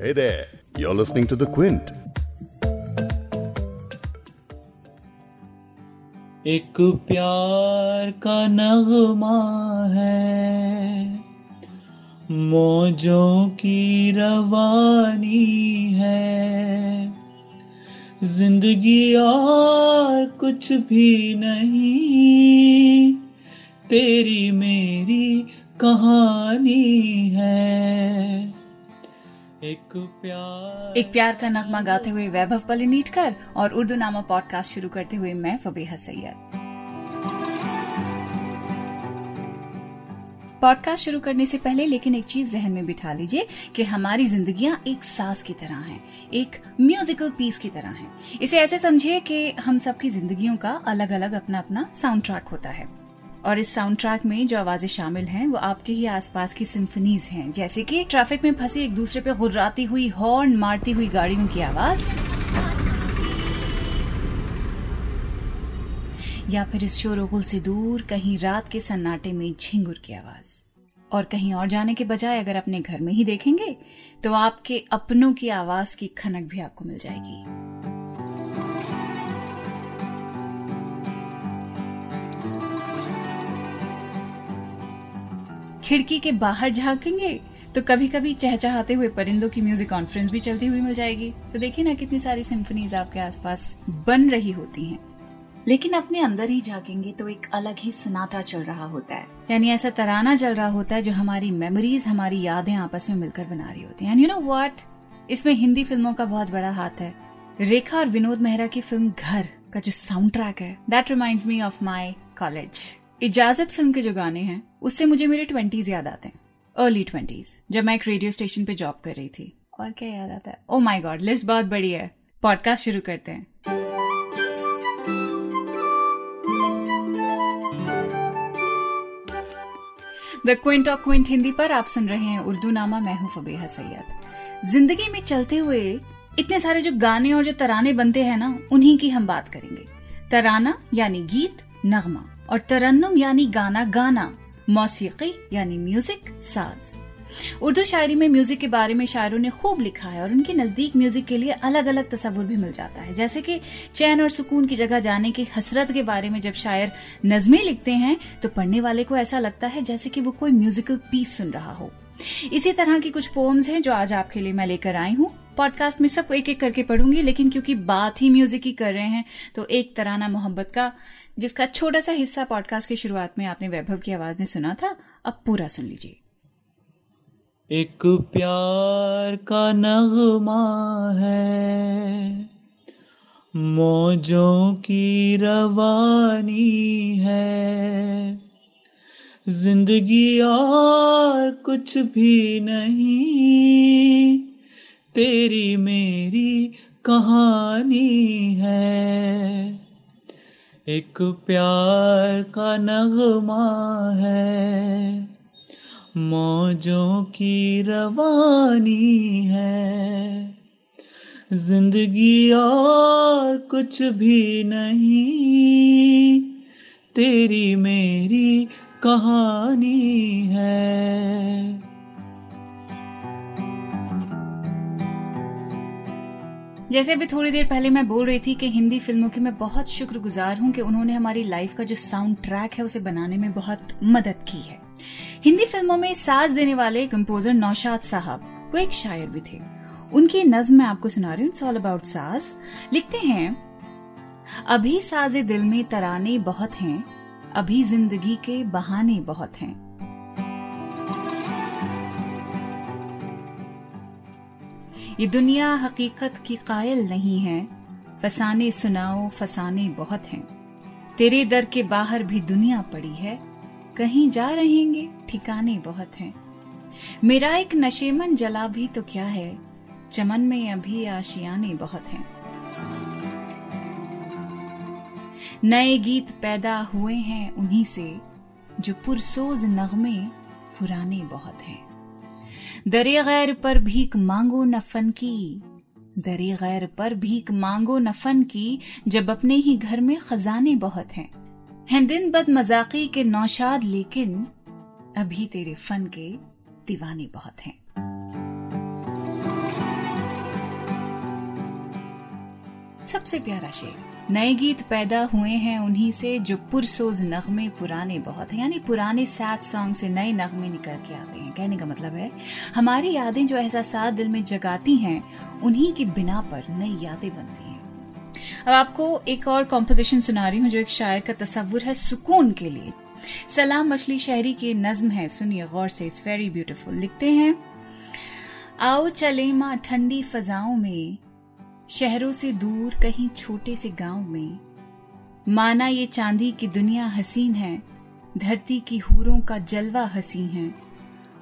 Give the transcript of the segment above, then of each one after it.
Hey there, you're listening to The Quint. एक प्यार का नगमा है मौजों की रवानी है ज़िंदगी और कुछ भी नहीं तेरी मेरी कहानी है एक प्यार। एक प्यार का नगमा गाते हुए वैभव पलिनीटकर और उर्दू नामा पॉडकास्ट शुरू करते हुए मैं फबीहा सैयद। पॉडकास्ट शुरू करने से पहले लेकिन एक चीज़ जहन में बिठा लीजिए कि हमारी जिंदगियाँ एक सास की तरह हैं, एक म्यूजिकल पीस की तरह हैं। इसे ऐसे समझिए कि हम सबकी जिंदगियों का अलग अलग अपना अपना साउंड ट्रैक होता है। और इस साउंड ट्रैक में जो आवाज़ें शामिल हैं, वो आपके ही आसपास की सिम्फनीज हैं। जैसे कि ट्रैफ़िक में फंसी एक दूसरे पे गुर्राती हुई हॉर्न मारती हुई गाड़ियों की आवाज़। या फिर इस शोरगुल से दूर कहीं रात के सन्नाटे में झिंगुर की आवाज़। और कहीं और जाने के बजाय अगर अपने घर में ही देखेंगे तो आपके अपनों की आवाज़ की खनक भी आपको मिल जाएगी। खिड़की के बाहर झांकेंगे तो कभी कभी चहचहाते हुए परिंदों की म्यूज़िक कॉन्फ्रेंस भी चलती हुई मिल जाएगी। तो देखिए ना, कितनी सारी सिम्फनीज आपके आसपास बन रही होती हैं। लेकिन अपने अंदर ही झाकेंगे तो एक अलग ही सनाटा चल रहा होता है। यानी ऐसा तराना चल रहा होता है जो हमारी मेमोरीज हमारी यादें आपस में मिलकर बना रही होती हैं। यू नो व्हाट इसमें हिंदी फ़िल्मों का बहुत बड़ा हाथ है। रेखा और विनोद मेहरा की फ़िल्म घर का जो साउंड ट्रैक है that remind me of my college Ijaazat film के जो गाने हैं उससे मुझे मेरे ट्वेंटीज याद आते हैं। अर्ली ट्वेंटीज जब मैं एक रेडियो स्टेशन पे जॉब कर रही थी। और क्या याद आता है? ओ माई गॉड लिस्ट बहुत बड़ी है। पॉडकास्ट शुरू करते हैं। The Quint of Quint Hindi पर आप सुन रहे हैं उर्दू नामा मैं हूँ फबीहा सैयद। ज़िंदगी में चलते हुए इतने सारे जो गाने और जो तराने बनते हैं ना उन्हीं की हम बात करेंगे। तराना यानी गीत नगमा। और तरन्नुम यानी गाना गाना। मौसीकी, यानी म्यूज़िक साज। उर्दू शायरी में म्यूज़िक के बारे में शायरों ने खूब लिखा है और उनके नज़दीक म्यूज़िक के लिए अलग अलग तस्वुर भी मिल जाता है। जैसे कि चैन और सुकून की जगह जाने की हसरत के बारे में जब शायर नजमें लिखते हैं तो पढ़ने वाले को ऐसा लगता है जैसे कि वो कोई म्यूजिकल पीस सुन रहा हो। इसी तरह की कुछ पोम्स हैं जो आज आपके लिए मैं लेकर आई हूँ। पॉडकास्ट में सबको एक एक करके पढ़ूँगी, लेकिन क्योंकि बात ही म्यूज़िक की कर रहे हैं तो एक तराना मोहब्बत का, जिसका छोटा सा हिस्सा पॉडकास्ट की शुरुआत में आपने वैभव की आवाज़ में सुना था, अब पूरा सुन लीजिए। एक प्यार का नगमा है, मौजों की रवानी है, ज़िंदगी और कुछ भी नहीं तेरी मेरी कहानी है। एक प्यार का नगमा है। मौजों की रवानी है। ज़िंदगी और कुछ भी नहीं, तेरी मेरी कहानी है। जैसे अभी थोड़ी देर पहले मैं बोल रही थी कि हिंदी फ़िल्मों की मैं बहुत शुक्रगुजार हूँ कि उन्होंने हमारी लाइफ का जो साउंड ट्रैक है उसे बनाने में बहुत मदद की है। हिंदी फ़िल्मों में साज देने वाले कंपोजर नौशाद साहब, वो एक शायर भी थे। उनकी नज्म मैं आपको सुना रही हूँ ऑल अबाउट साज लिखते हैं, अभी साजे दिल में तराने बहुत हैं, अभी ज़िंदगी के बहाने बहुत हैं। ये दुनिया हकीकत की कायल नहीं है। फसाने सुनाओ, फसाने बहुत हैं। तेरे दर के बाहर भी दुनिया पड़ी है। कहीं जा रहेंगे, ठिकाने बहुत हैं। मेरा एक नशेमन जला भी तो क्या है? चमन में अभी आशियाने बहुत हैं। नए गीत पैदा हुए हैं उन्हीं से, जो पुरसोज नगमे पुराने बहुत हैं। दरे गैर पर भीख मांगो न फन की। दरे गैर पर भीख मांगो न फन की, जब अपने ही घर में खजाने बहुत हैं। हैं दिन बद मजाकी के नौशाद, लेकिन अभी तेरे फन के दीवाने बहुत हैं। सबसे प्यारा शेर। नए गीत पैदा हुए हैं उन्हीं से जो पुरसोज नगमे पुराने बहुत हैं। यानी पुराने सैड सॉन्ग से नए नगमे निकल के आते हैं। कहने का मतलब है, हमारी यादें जो एहसास दिल में जगाती हैं, उन्हीं की बिना पर नई यादें बनती हैं। अब आपको एक और कॉम्पोजिशन सुना रही हूँ जो एक शायर का तस्वुर है, सुकून के लिए। सलाम मछली शहरी की नज्म है। सुनिए गौर से इट्स वेरी ब्यूटीफुल लिखते हैं, आओ चले माँ ठंडी फजाओं में शहरों से दूर, कहीं छोटे से गाँव में। माना ये चांदी की दुनिया हसीन है, धरती की हूरों का जलवा हसी है।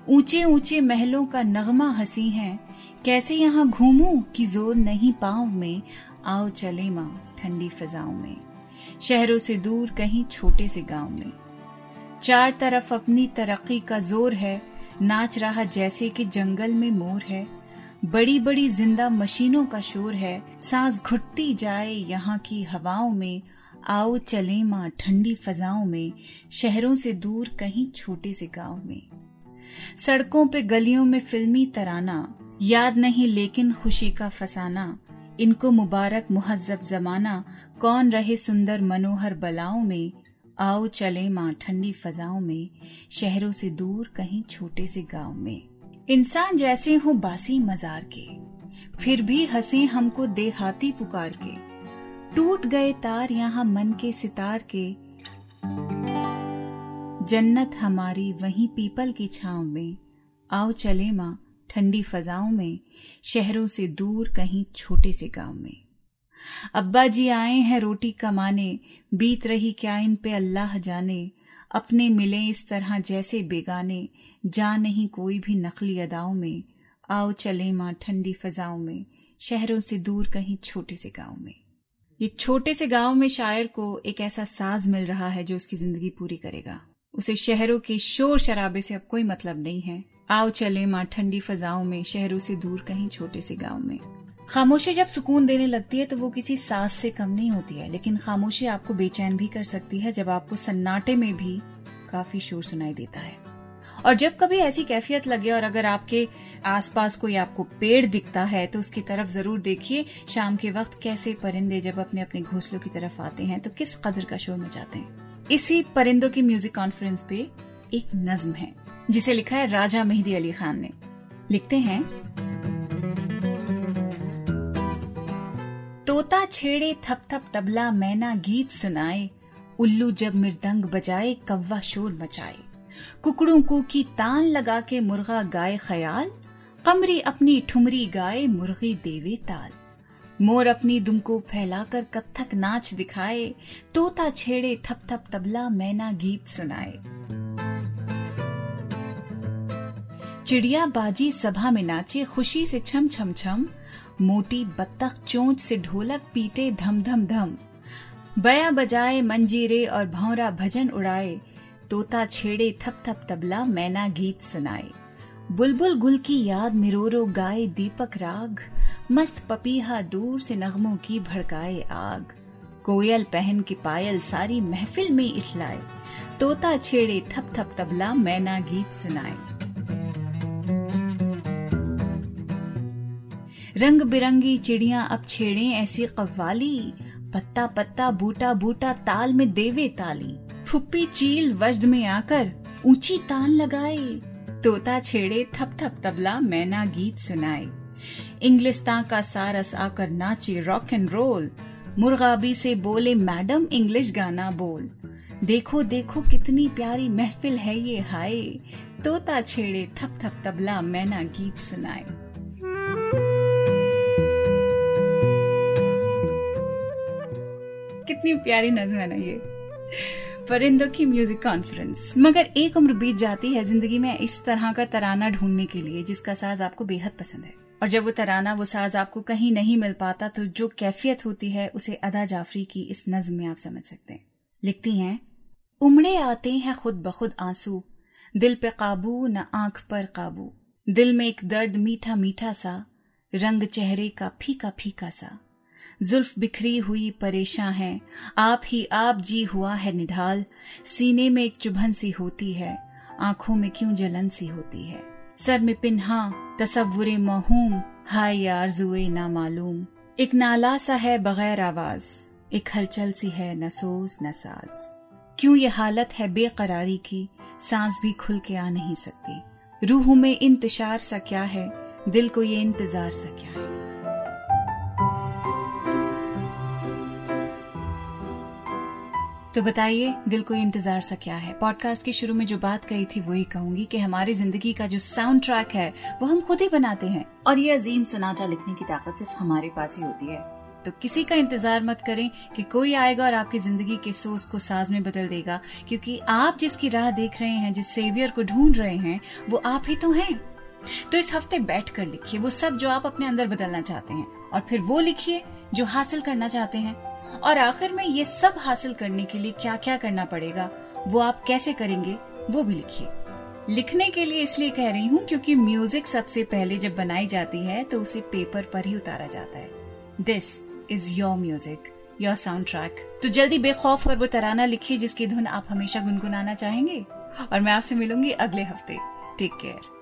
ऊँचे ऊँचे महलों का नगमा हसी है। कैसे यहाँ घूमू कि ज़ोर नहीं पाँव में? आओ चले माँ ठंडी फिजाओं में। शहरों से दूर, कहीं छोटे से गाँव में। चार तरफ़ अपनी तरक्की का ज़ोर है। नाच रहा जैसे कि जंगल में मोर है। बड़ी बड़ी ज़िंदा मशीनों का शोर है। सांस घुटती जाए यहाँ की हवाओं में, आओ चले माँ ठंडी फजाओं में, शहरों से दूर कहीं छोटे से गाँव में। सड़कों पे गलियों में फिल्मी तराना, याद नहीं लेकिन खुशी का फसाना, इनको मुबारक मुहजब जमाना, कौन रहे सुंदर मनोहर बलाओं में, आओ चले माँ ठंडी फजाओं में, शहरों से दूर कहीं छोटे से गाँव में। इंसान जैसे हो बासी मजार के, फिर भी हंसे हमको देहाती पुकार के। टूट गए तार यहाँ मन के सितार के। जन्नत हमारी वहीं पीपल की छाव में। आओ चले माँ, ठंडी फजाओं में, शहरों से दूर कहीं छोटे से गाँव में। अब्बा जी आए हैं रोटी कमाने, बीत रही क्या इन पे अल्लाह जाने। अपने मिले इस तरह जैसे बेगाने, जा नहीं कोई भी नकली अदाओं में। आओ चले माँ ठंडी फजाओं में, शहरों से दूर कहीं छोटे से गाँव में। ये छोटे से गाँव में शायर को एक ऐसा साज मिल रहा है जो उसकी ज़िंदगी पूरी करेगा। उसे शहरों के शोर शराबे से अब कोई मतलब नहीं है। आओ चले माँ ठंडी फजाओं में, शहरों से दूर कहीं छोटे से गाँव में। खामोशी जब सुकून देने लगती है तो वो किसी सांस से कम नहीं होती है। लेकिन खामोशी आपको बेचैन भी कर सकती है जब आपको सन्नाटे में भी काफ़ी शोर सुनाई देता है। और जब कभी ऐसी कैफियत लगे और अगर आपके आसपास कोई आपको पेड़ दिखता है तो उसकी तरफ़ ज़रूर देखिए, शाम के वक्त कैसे परिंदे जब अपने अपने घोंसलों की तरफ़ आते हैं तो किस कदर का शोर मचाते हैं। इसी परिंदों की म्यूज़िक कॉन्फ्रेंस पे एक नज्म है, जिसे लिखा है राजा मेहदी अली खान ने। लिखते हैं तोता छेड़े थप थप तबला मैना गीत सुनाए, उल्लू जब मृदंग बजाए, कव्वा शोर मचाए। कुकड़ों को की तान लगा के मुर्गा गाए ख्याल, कमरी अपनी ठुमरी गाए मुर्गी देवे ताल। मोर अपनी दुम को फैलाकर कत्थक नाच दिखाए, तोता छेड़े थप थप तबला मैना गीत सुनाए। चिड़िया बाजी सभा में नाचे, खुशी से छम छम छम मोटी बत्तख चोंच से ढोलक पीटे धम धम धम। बया बजाए मंजीरे और भौरा भजन उड़ाए। तोता छेड़े थप थप तबला मैना गीत सुनाए। बुलबुल गुल की याद मिरोरो गाए दीपक राग। मस्त पपीहा दूर से नगमों की भड़काए आग। कोयल पहन के पायल सारी महफिल में इठलाए। तोता छेड़े थप थप तबला मैना गीत सुनाए। रंग बिरंगी चिड़िया अब छेड़े ऐसी कव्वाली। पत्ता पत्ता, बूटा बूटा, ताल में देवे ताली। फुप्पी चील वज्द में आकर ऊँची तान लगाए। तोता छेड़े थप थप तबला मैना गीत सुनाए। इंग्लिस्तान का सारस आकर नाचे रॉक एंड रोल मुर्गाबी से बोले, मैडम, इंग्लिश गाना बोल। देखो देखो कितनी प्यारी महफिल है ये, हाय। तोता छेड़े थप थप तबला मैना गीत सुनाए। कितनी प्यारी नज्म है ना ये। परिंदों की म्यूज़िक कॉन्फ्रेंस मगर एक उम्र बीत जाती है ज़िंदगी में इस तरह का तराना ढूँढने के लिए, जिसका साज आपको बेहद पसंद है। और जब वो तराना, वो साज आपको कहीं नहीं मिल पाता तो जो कैफियत होती है, उसे अदा जाफरी की इस नज्म में आप समझ सकते हैं। लिखती हैं, उमड़े आते हैं खुद बखुद आँसू, दिल पे काबू न आँख पर काबू। दिल में एक दर्द मीठा मीठा सा, रंग चेहरे का फीका फीका सा। जुल्फ बिखरी हुई परेशान है। आप ही आप जी हुआ है निढाल। सीने में एक चुभन सी होती है। आँखों में क्यों जलन सी होती है? सर में पिन्हा तस्वुरे महूम। हाय यार, जुए ना मालूम। एक नाला सा है बगैर आवाज़। एक हलचल सी है न सोज, न साज। क्यों ये हालत है बेकरारी की? सांस भी खुल के आ नहीं सकती। रूह में इंतज़ार सा क्या है? दिल को ये इंतज़ार सा क्या है? तो बताइए, दिल को इंतज़ार सा क्या है? पॉडकास्ट के शुरू में जो बात कही थी, वही कहूँगी कि हमारी ज़िंदगी का जो साउंड ट्रैक है, वो हम खुद ही बनाते हैं। और ये अजीम सुनाटा लिखने की ताकत सिर्फ़ हमारे पास ही होती है। तो किसी का इंतज़ार मत करें कि कोई आएगा और आपकी ज़िंदगी के सोच को साज में बदल देगा, क्योंकि आप जिसकी राह देख रहे हैं, जिस सेवियर को ढूंढ रहे हैं, वो आप ही तो हैं। तो इस हफ़्ते बैठ कर लिखिए, वो सब जो आप अपने अंदर बदलना चाहते हैं। और फिर वो लिखिए जो हासिल करना चाहते हैं। और आखिर में ये सब हासिल करने के लिए क्या क्या करना पड़ेगा, वो आप कैसे करेंगे, वो भी लिखिए। लिखने के लिए इसलिए कह रही हूँ क्योंकि म्यूज़िक सबसे पहले जब बनाई जाती है तो उसे पेपर पर ही उतारा जाता है। This is your music your sound track तो जल्दी बेखौफ और वो तराना लिखिए जिसकी धुन आप हमेशा गुनगुनाना चाहेंगे। और मैं आपसे मिलूँगी अगले हफ़्ते। Take care